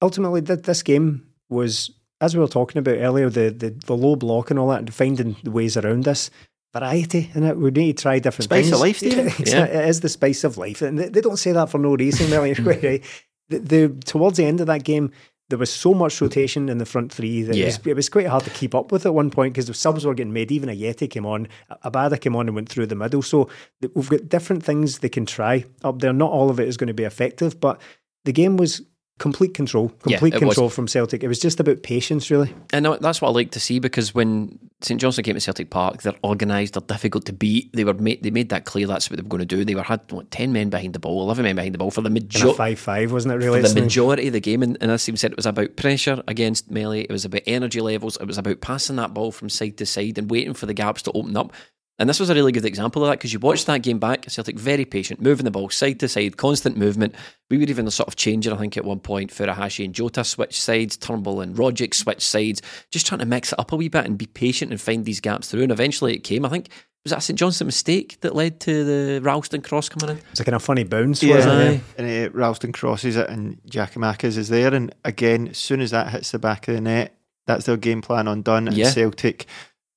ultimately, th- this game was, as we were talking about earlier, the, the, the low block and all that, and finding the ways around this variety in it. We need to try different Spice things. of life. Yeah, It is the spice of life, and they, they don't say that for no reason. Really, mm. right. The, the towards the end of that game. There was so much rotation in the front three that Yeah. it, was, it was quite hard to keep up with at one point because the subs were getting made. Even Ajeti came on, Abada came on and went through the middle. So we've got different things they can try up there. Not all of it is going to be effective, but the game was complete control, Yeah, complete was. control from Celtic. It was just about patience, really. And uh, that's what I like to see because when St Johnstone came to Celtic Park, they're organised, they're difficult to beat. They were made, they made that clear. That's what they were going to do. They were had what, ten men behind the ball, eleven men behind the ball for the majority. five-five, wasn't it? For Really, the majority of the game, and, and as Steve said, it was about pressure against melee. It was about energy levels. It was about passing that ball from side to side and waiting for the gaps to open up. And this was a really good example of that because you watched that game back. Celtic very patient, moving the ball side to side, constant movement. We were even sort of changing, I think, at one point. Furuhashi and Jota switch sides, Turnbull and Rogic switch sides, just trying to mix it up a wee bit and be patient and find these gaps through. And eventually it came. I think, was that a St Johnstone mistake that led to the Ralston cross coming in? It's a kind of funny bounce, Yeah, wasn't it? And uh, Ralston crosses it, and Giakoumakis is there. And again, as soon as that hits the back of the net, that's their game plan undone. And Yeah. Celtic,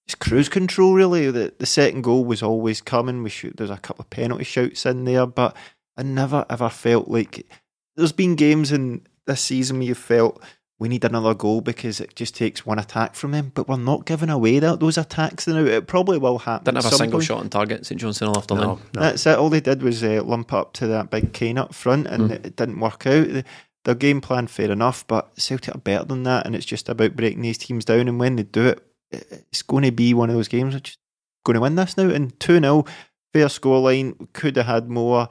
it's cruise control really. The the second goal was always coming. We shoot. There's a couple of penalty shouts in there, but I never ever felt like there's been games in this season where you felt we need another goal because it just takes one attack from them. But we're not giving away that those attacks now. It probably will happen. Didn't have a single point. shot on target. St Johnstone all after No, line. no. That's it. All they did was uh, lump up to that big Kane up front, and Mm. it didn't work out. The- Their game plan, fair enough, but Celtic are better than that, and it's just about breaking these teams down. And when they do it, it- it's going to be one of those games. Just going to win this now. And 2 0, fair scoreline, could have had more.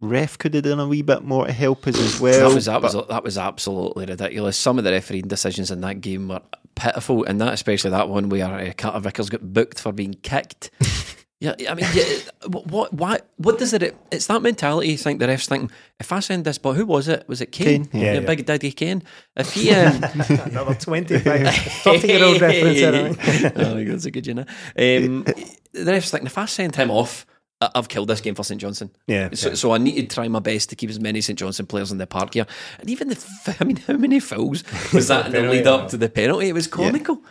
ref could have done a wee bit more to help us as well. that was that was that was absolutely ridiculous. Some of the refereeing decisions in that game were pitiful, and that especially that one where uh, Carter Vickers got booked for being kicked. yeah, I mean, yeah, what, why, what does it? It's that mentality. You think the refs thinking, if I send this, but who was it? Was it Kane? Kane, yeah, yeah. Big Daddy Kane. If he, um, Another 25, 30 year old reference. there, I think. oh, my God, that's a good, you know. Um, the refs thinking, if I send him off, I- I've killed this game for St Johnstone. Yeah, So, yeah. so I need to try my best to keep as many St Johnstone players in the park here. And even the, f- I mean, how many fouls was that in the lead up to the penalty? It was comical.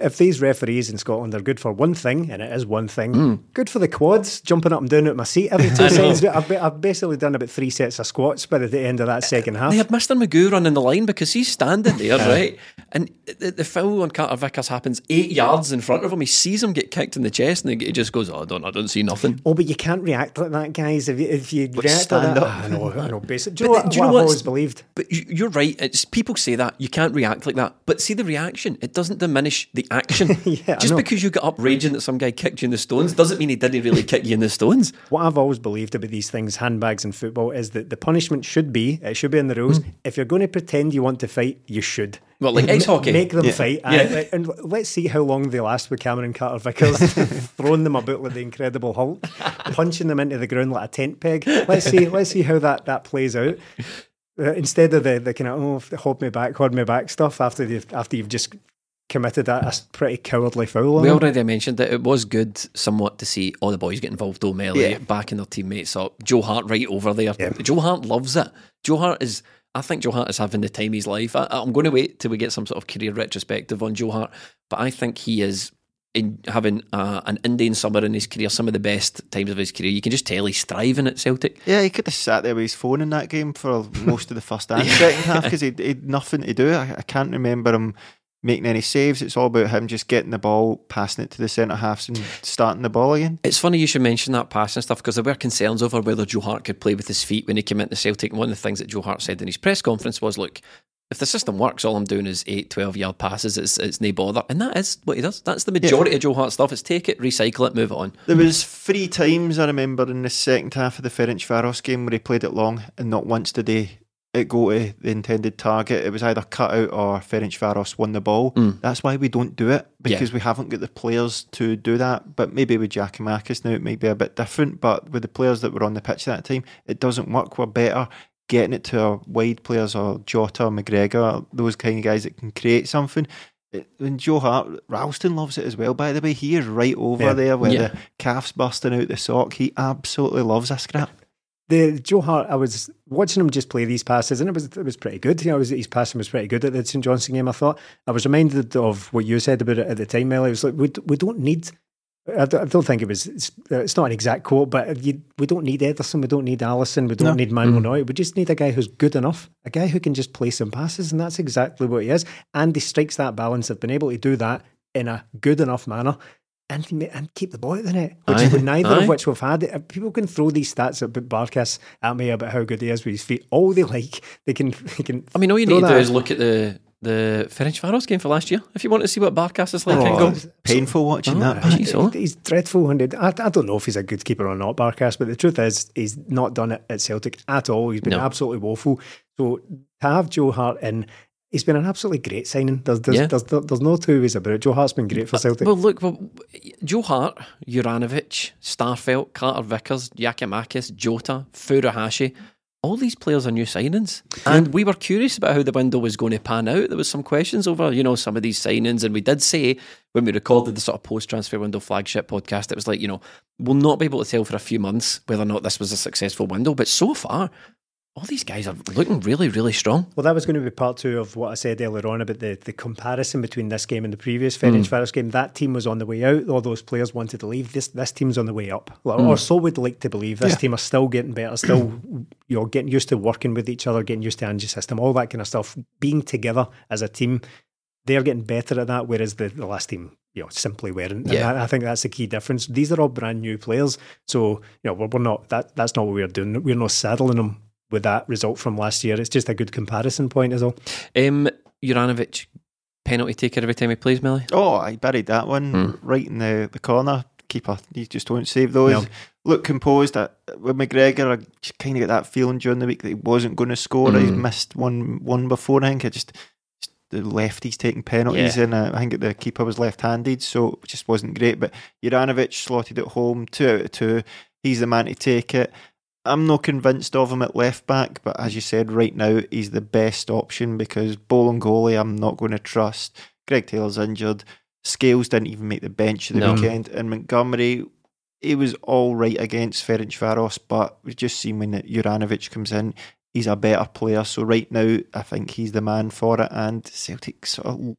If these referees in Scotland are good for one thing, and it is one thing, Hmm. good for the quads, jumping up and down out my seat every two seconds. I've, I've basically done about three sets of squats by the end of that second half. They had Mr. Magoo running the line because he's standing there, right? And the, the foul on Carter Vickers happens eight yards in front of him. He sees him get kicked in the chest and he just goes, oh, I don't, I don't see nothing. Oh, but you can't react like that, guys. If you, if you react stand like that, up. I know, I know. Basic. Do you know what, do you know what I've always believed? But you- you're right. It's, people say that you can't react like that, but see the reaction. It doesn't diminish the action. Yeah, Just because you got up raging that some guy kicked you in the stones doesn't mean he didn't really kick you in the stones. What I've always believed about these things, handbags and football, is that the punishment should be, it should be in the rules. Hmm. If you're going to pretend you want to fight, you should. Well, like ice hockey. Make them Yeah. fight. Yeah. And, and let's see how long they last with Cameron Carter Vickers, throwing them about like the Incredible Hulk, punching them into the ground like a tent peg. Let's see, let's see how that, that plays out. Uh, instead of the, the kind of, oh, hold me back, hold me back stuff after, you've, after you've just committed a, a pretty cowardly foul. We them. already mentioned that it was good somewhat to see all the boys get involved, O'Malley, Yeah. backing their teammates up. Joe Hart right over there. Yeah. Joe Hart loves it. Joe Hart is, I think Joe Hart is having the time of his life. I, I'm going to wait till we get some sort of career retrospective on Joe Hart, but I think he is in having uh, an Indian summer in his career, some of the best times of his career. You can just tell he's thriving at Celtic. Yeah, he could have sat there with his phone in that game for most of the first and second half because he had nothing to do. I, I can't remember him making any saves. It's all about him just getting the ball, passing it to the centre halves, and hmm. starting the ball again. It's funny you should mention that passing stuff because there were concerns over whether Joe Hart could play with his feet when he came into Celtic. And one of the things that Joe Hart said in his press conference was, look, if the system works, all I'm doing is 8, 12 yard passes. It's, it's no bother. And that is what he does. That's the majority of Joe Hart stuff. Is take it, recycle it, move it on. There was three times I remember in the second half of the Ferencvaros game where he played it long, and not once did he it go to the intended target. It was either cut out or Ferencvaros won the ball. Hmm. That's why we don't do it because we haven't got the players to do that. But maybe with Giakoumakis now it might be a bit different. But with the players that were on the pitch that time, it doesn't work. We're better getting it to our wide players or Jota, McGregor, those kind of guys that can create something. And Joe Hart, Ralston loves it as well. By the way, he is right over Yeah. there where Yeah. the calf's busting out the sock. He absolutely loves a scrap. The Joe Hart, I was watching him just play these passes, and it was it was pretty good. You know, was, his passing was pretty good at the St Johnstone game. I thought I was reminded of what you said about it at the time, Melly. It was like we we don't need. I don't, I don't think it was. It's, it's not an exact quote, but you, we don't need Ederson, we don't need Alisson, we don't need Manuel mm-hmm. Neuer. We just need a guy who's good enough, a guy who can just play some passes, and that's exactly what he is. And he strikes that balance of being able to do that in a good enough manner. And, and keep the ball out of the net, which Aye. is neither Aye. of which we've had. Uh, People can throw these stats about Barkas at me about how good he is with his feet. All they like, they can. They can I mean, all you need to do is look at the the Ferencvaros game for last year if you want to see what Barkas is like. Oh, go, it's painful watching Oh, that. aye. Jeez, oh. He- He's dreadful. And I, I don't know if he's a good keeper or not, Barkas, but the truth is, he's not done it at Celtic at all. He's been No. absolutely woeful. So to have Joe Hart in, he's been an absolutely great signing. There's, there's, Yeah. there's, there's no two ways about it. Joe Hart's been great for Celtic. Well, look, well, Joe Hart, Juranovic, Starfelt, Carter Vickers, Yakimakis, Jota, Furuhashi, all these players are new signings. And we were curious about how the window was going to pan out. There was some questions over, you know, some of these signings. And we did say when we recorded the sort of post-transfer window flagship podcast, it was like, you know, we'll not be able to tell for a few months whether or not this was a successful window. But so far, all these guys are looking really, really strong. Well, that was going to be part two of what I said earlier on about the, the comparison between this game and the previous Ferencvaros mm. game. That team was on the way out. All those players wanted to leave. This this team's on the way up, Well, mm. or so we'd like to believe. This team are still getting better, still you know getting used to working with each other, getting used to Ange system, all that kind of stuff. Being together as a team, they're getting better at that. Whereas the, the last team, you know, simply weren't. And Yeah. that- I think that's the key difference. These are all brand new players, so you know we're, we're not that. That's not what we're doing. We're not saddling them with that result from last year. It's just a good comparison point, is all. Um, Juranovic, penalty taker every time he plays, Millie. Oh, I buried that one Hmm. right in the, the corner. keeper. You just won't save those. No. Look composed. Uh, with McGregor, I kind of get that feeling during the week that he wasn't going to score. He's Mm. missed one one before. I think I just, just the lefties taking penalties, Yeah. and uh, I think the keeper was left-handed, so it just wasn't great. But Juranovic slotted at home, two out of two. He's the man to take it. I'm not convinced of him at left back, but as you said, right now he's the best option because Bolingoli I'm not going to trust. Greg Taylor's injured. Scales didn't even make the bench the No. weekend, and Montgomery he was all right against Ferencvaros, but we've just seen when that Juranovic comes in, he's a better player. So right now, I think he's the man for it, and Celtic sort of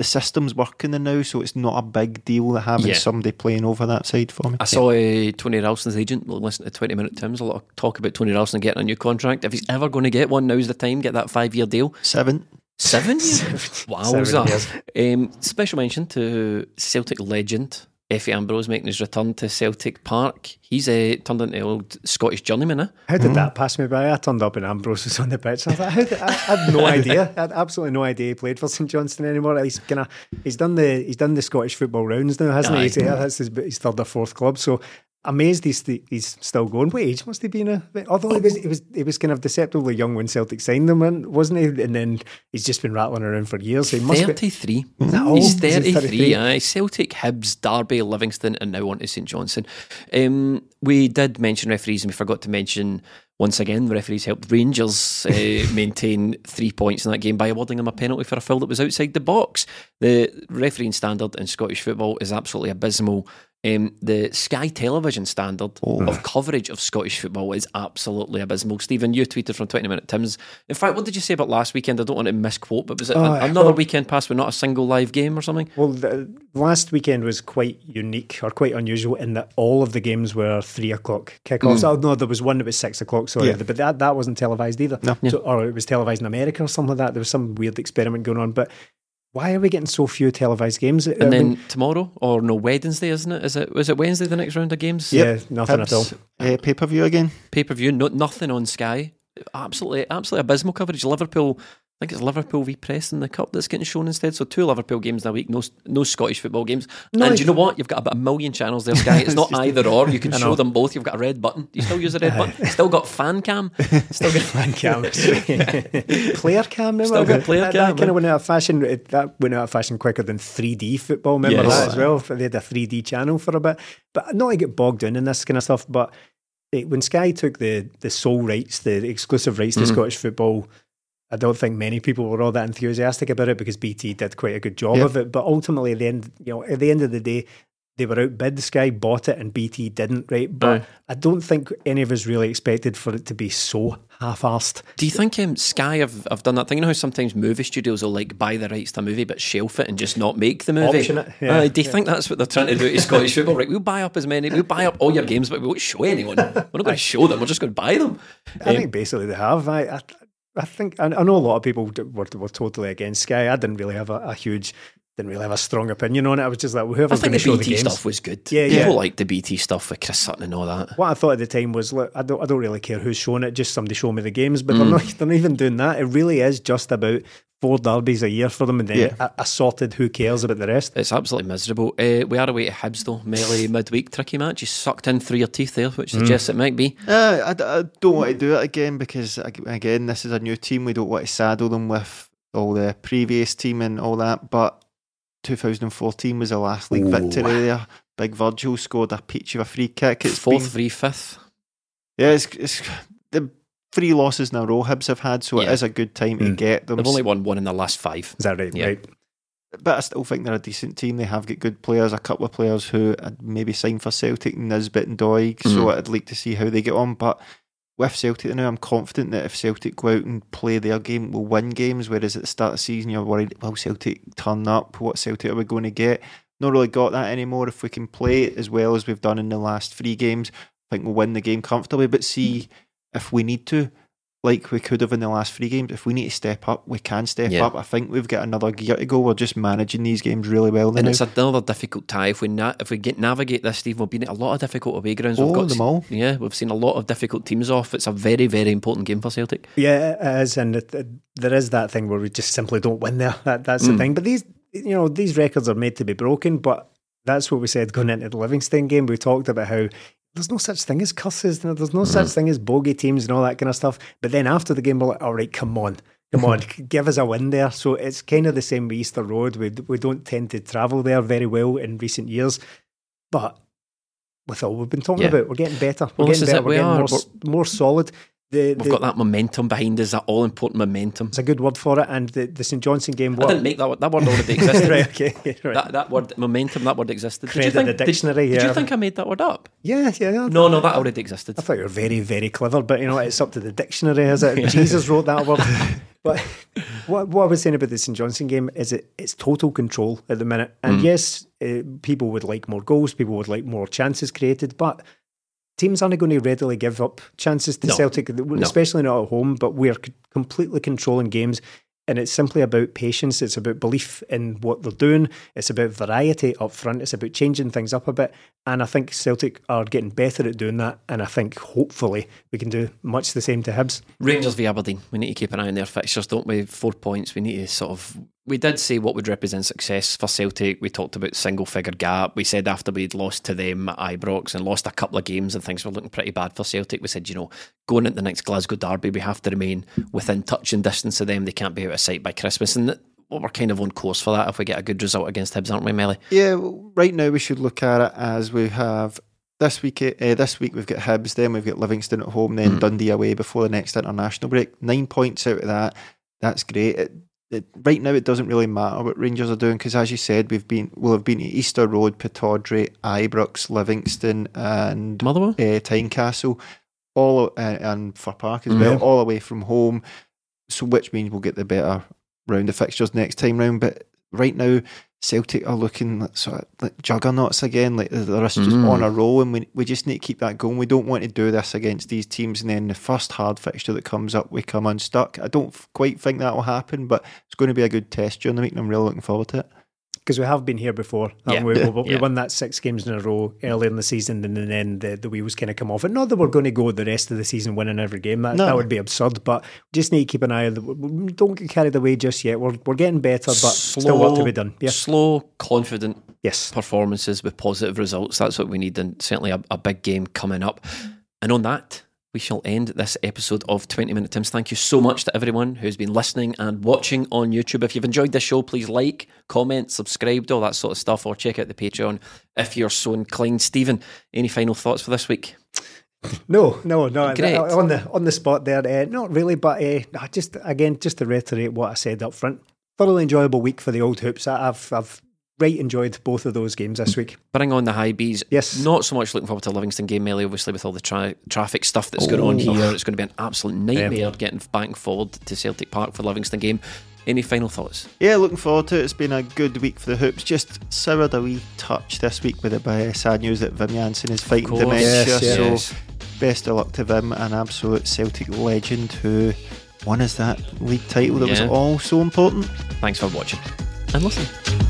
the system's working now, so it's not a big deal to having Yeah. somebody playing over that side for me. I saw uh, Tony Ralston's agent listen to 20 Minute Tim's. A lot of talk about Tony Ralston getting a new contract. If he's ever going to get one, now's the time. Get that five year deal. Seven. Seven? Seven Wowza. years. Um, special mention to Celtic legend Efe Ambrose making his return to Celtic Park. He's uh, turned into old Scottish journeyman. Eh? How did that pass me by? I turned up and Ambrose was on the pitch. I thought, how did, I, I had no idea. I had absolutely no idea he played for St Johnstone anymore. He's kind of he's done the he's done the Scottish football rounds now, hasn't Aye. he? He's, yeah, that's his, his third or fourth club. So amazed he's he's still going. What age must he be now? Although he was he was he was kind of deceptively young when Celtic signed him, wasn't he? And then he's just been rattling around for years. So he must be. 33. that old? He's 33, 33? aye. Celtic, Hibs, Derby, Livingston, and now on to St Johnstone. Um, we did mention referees, and we forgot to mention once again the referees helped Rangers uh, maintain three points in that game by awarding them a penalty for a foul that was outside the box. The refereeing standard in Scottish football is absolutely abysmal. Um, the Sky Television standard of coverage of Scottish football is absolutely abysmal. Stephen, you tweeted from 20 Minute Tim's. In fact, what did you say about last weekend? I don't want to misquote, but was it Oh, an- another well- weekend pass with not a single live game or something? Well, the last weekend was quite unique or quite unusual in that all of the games were three o'clock kickoffs. Oh no, there was one that was six o'clock. Sorry, Yeah. but that that wasn't televised either. No. So, or it was televised in America or something like that. There was some weird experiment going on. But why are we getting so few televised games? I And then mean, tomorrow, or no, Wednesday, isn't it? Is it was it Wednesday the next round of games? yeah, nothing at all. Uh, Pay per view again. Pay per view, no, nothing on Sky. Absolutely, absolutely abysmal coverage. Liverpool, I think it's Liverpool v Press in the cup that's getting shown instead. So two Liverpool games in a week, no no Scottish football games. No, and you know what? You've got about a million channels there, Sky. It's not either or. You can show them both. You've got a red button. You still use a red button? Still got fan cam. Still got fan cam, player cam. Remember Still got player that, cam, That kind eh? of went out of fashion. It, that went out of fashion quicker than 3D football. Remember Yes. that as well? They had a 3D channel for a bit, but not to get bogged down in this kind of stuff. But it, when Sky took the the sole rights, the exclusive rights to Mhm. Scottish football. I don't think many people were all that enthusiastic about it because BT did quite a good job Yeah. of it. But ultimately, at the end, you know, at the end of the day, they were outbid. Sky bought it, and BT didn't. Right, but Aye. I don't think any of us really expected for it to be so half-assed. Do you think um, Sky have, have done that thing? You know how sometimes movie studios will like buy the rights to a movie but shelf it and just not make the movie? Option it, yeah. Aye, do you think that's what they're trying to do to Scottish football? Right, we'll buy up as many, we'll buy up all your games, but we won't show anyone. We're not going to show them. We're just going to buy them. I Um, think basically they have. I, I, I think I, I know a lot of people were, were totally against Sky. I didn't really have a, a huge, didn't really have a strong opinion on it. I was just like, well, whoever's going to the show BT the games. stuff was good. Yeah, People yeah. like the BT stuff with Chris Sutton and all that. What I thought at the time was, look, I don't, I don't really care who's showing it. Just somebody show me the games. But they're Mm. not, they're not even doing that. It really is just about four derbies a year for them, and then Yeah. a, a sorted. Who cares about the rest? It's absolutely miserable. Uh, we are away to Hibs though, melee midweek tricky match. You sucked in through your teeth there, which Mm. suggests it might be. Uh, I, d- I don't want to do it again because again, this is a new team. We don't want to saddle them with all the previous team and all that. But 2014 was the last league Ooh. victory there. Big Virgil scored a peach of a free kick. It's Fourth, been, free, fifth. yeah, it's, it's the three losses in a row Hibs have had, so Yeah. it is a good time to Mm. get them. They've only won one in the last five. Is that right? Yeah. Right. but I still think they're a decent team. They have got good players, a couple of players who had maybe signed for Celtic, Nisbet and Doig. So Mhm. I'd like to see how they get on. But with Celtic now, I'm confident that if Celtic go out and play their game, we'll win games. Whereas at the start of the season, you're worried, will Celtic turn up? What Celtic are we going to get? Not really got that anymore. If we can play as well as we've done in the last three games, I think we'll win the game comfortably. But see, if we need to, like we could have in the last three games, if we need to step up, we can step Yeah. up. I think we've got another gear to go. We're just managing these games really well And now. it's another difficult tie. If we na- if we get navigate this, Steve, we've been at a lot of difficult away grounds. We've Oh, got them all. Yeah, we've seen a lot of difficult teams off. It's a very, very important game for Celtic. Yeah, it is, and it, it, there is that thing where we just simply don't win there. That that's the Mm. thing. But these, you know, these records are made to be broken. But that's what we said going into the Livingston game. We talked about how there's no such thing as curses. There's no mm-hmm. such thing as bogey teams and all that kind of stuff. But then after the game, we're like, all right, come on. Come on, mm-hmm. give us a win there. So it's kind of the same with Easter Road. We, we don't tend to travel there very well in recent years. But with all we've been talking Yeah. about, we're getting better. We're Well, getting better. We're we getting are. more, more solid. The, We've the, got that momentum behind us, that all important momentum. It's a good word for it. And the, the St Johnstone game, I didn't make that word. That word already existed. right, okay, right. That, that word, momentum, that word existed. Did you think, the did- dictionary, Did, yeah. you think I made that word up? yeah, yeah. yeah. No, no, that already existed. I thought you were very, very clever, but you know, it's up to the dictionary, is it? Jesus wrote that word. but what, what I was saying about the St Johnstone game is it, it's total control at the minute. And yes, uh, people would like more goals, people would like more chances created, but teams aren't going to readily give up chances to No. Celtic, especially not at home. But we're c- completely controlling games. And it's simply about patience. It's about belief in what they're doing. It's about variety up front. It's about changing things up a bit. And I think Celtic are getting better at doing that. And I think hopefully we can do much the same to Hibs. Rangers v Aberdeen. We need to keep an eye on their fixtures, don't we? Four points. We need to sort of. We did say what would represent success for Celtic. We talked about single figure gap. We said after we'd lost to them at Ibrox and lost a couple of games and things were looking pretty bad for Celtic, we said, you know, going into the next Glasgow derby, we have to remain within touch and distance of them. They can't be out of sight by Christmas. And well, we're kind of on course for that if we get a good result against Hibs, aren't we, Melly? Yeah, well, right now we should look at it as we have this week. Uh, this week we've got Hibs, then we've got Livingston at home, then Dundee away before the next international break. Nine points out of that. That's great. It, it, right now, it doesn't really matter what Rangers are doing because, as you said, we've been we'll have been to Easter Road, Pittodrie, Ibrox, Livingston, and Motherwell? uh, Tynecastle, all uh, and Fir Park as well, all away from home. So, which means we'll get the better round of fixtures next time round. But right now, Celtic are looking like sort of like juggernauts again. Like they're just Mm. on a roll, and we we just need to keep that going. We don't want to do this against these teams, and then the first hard fixture that comes up, we come unstuck. I don't f- quite think that will happen, but it's going to be a good test during the week, and I'm really looking forward to it. Because we have been here before. Yeah. haven't we, we, we Yeah. won that six games in a row earlier in the season, and then the, the wheels kind of come off. And not that we're going to go the rest of the season winning every game. That, No. that would be absurd. But just need to keep an eye on the. Don't get carried away just yet. We're, we're getting better, but still work to be done. Yeah. Slow, confident Yes. performances with positive results. That's what we need, and certainly a, a big game coming up. And on that, we shall end this episode of 20 Minute Tims. Thank you so much to everyone who's been listening and watching on YouTube. If you've enjoyed this show, please like, comment, subscribe, all that sort of stuff, or check out the Patreon if you're so inclined. Stephen, any final thoughts for this week? No, no, no. Great. On the on the spot there, uh, not really, but uh, just again, just to reiterate what I said up front, thoroughly enjoyable week for the old hoops. I- I've I've right enjoyed both of those games this week. Bring on the Hibees. Yes. Not so much looking forward to the Livingston game, Melly, obviously, with all the tra- traffic stuff that's going on Oh. here. It's going to be an absolute nightmare getting back and forward to Celtic Park for the Livingston game. Any final thoughts? Yeah, looking forward to it. It's been a good week for the hoops. Just soured a wee touch this week with it by sad news that Wim Jansen is fighting dementia. Yes, yes. So Yes. best of luck to Vim, an absolute Celtic legend who won us that league title that Yeah. was all so important. Thanks for watching and listening.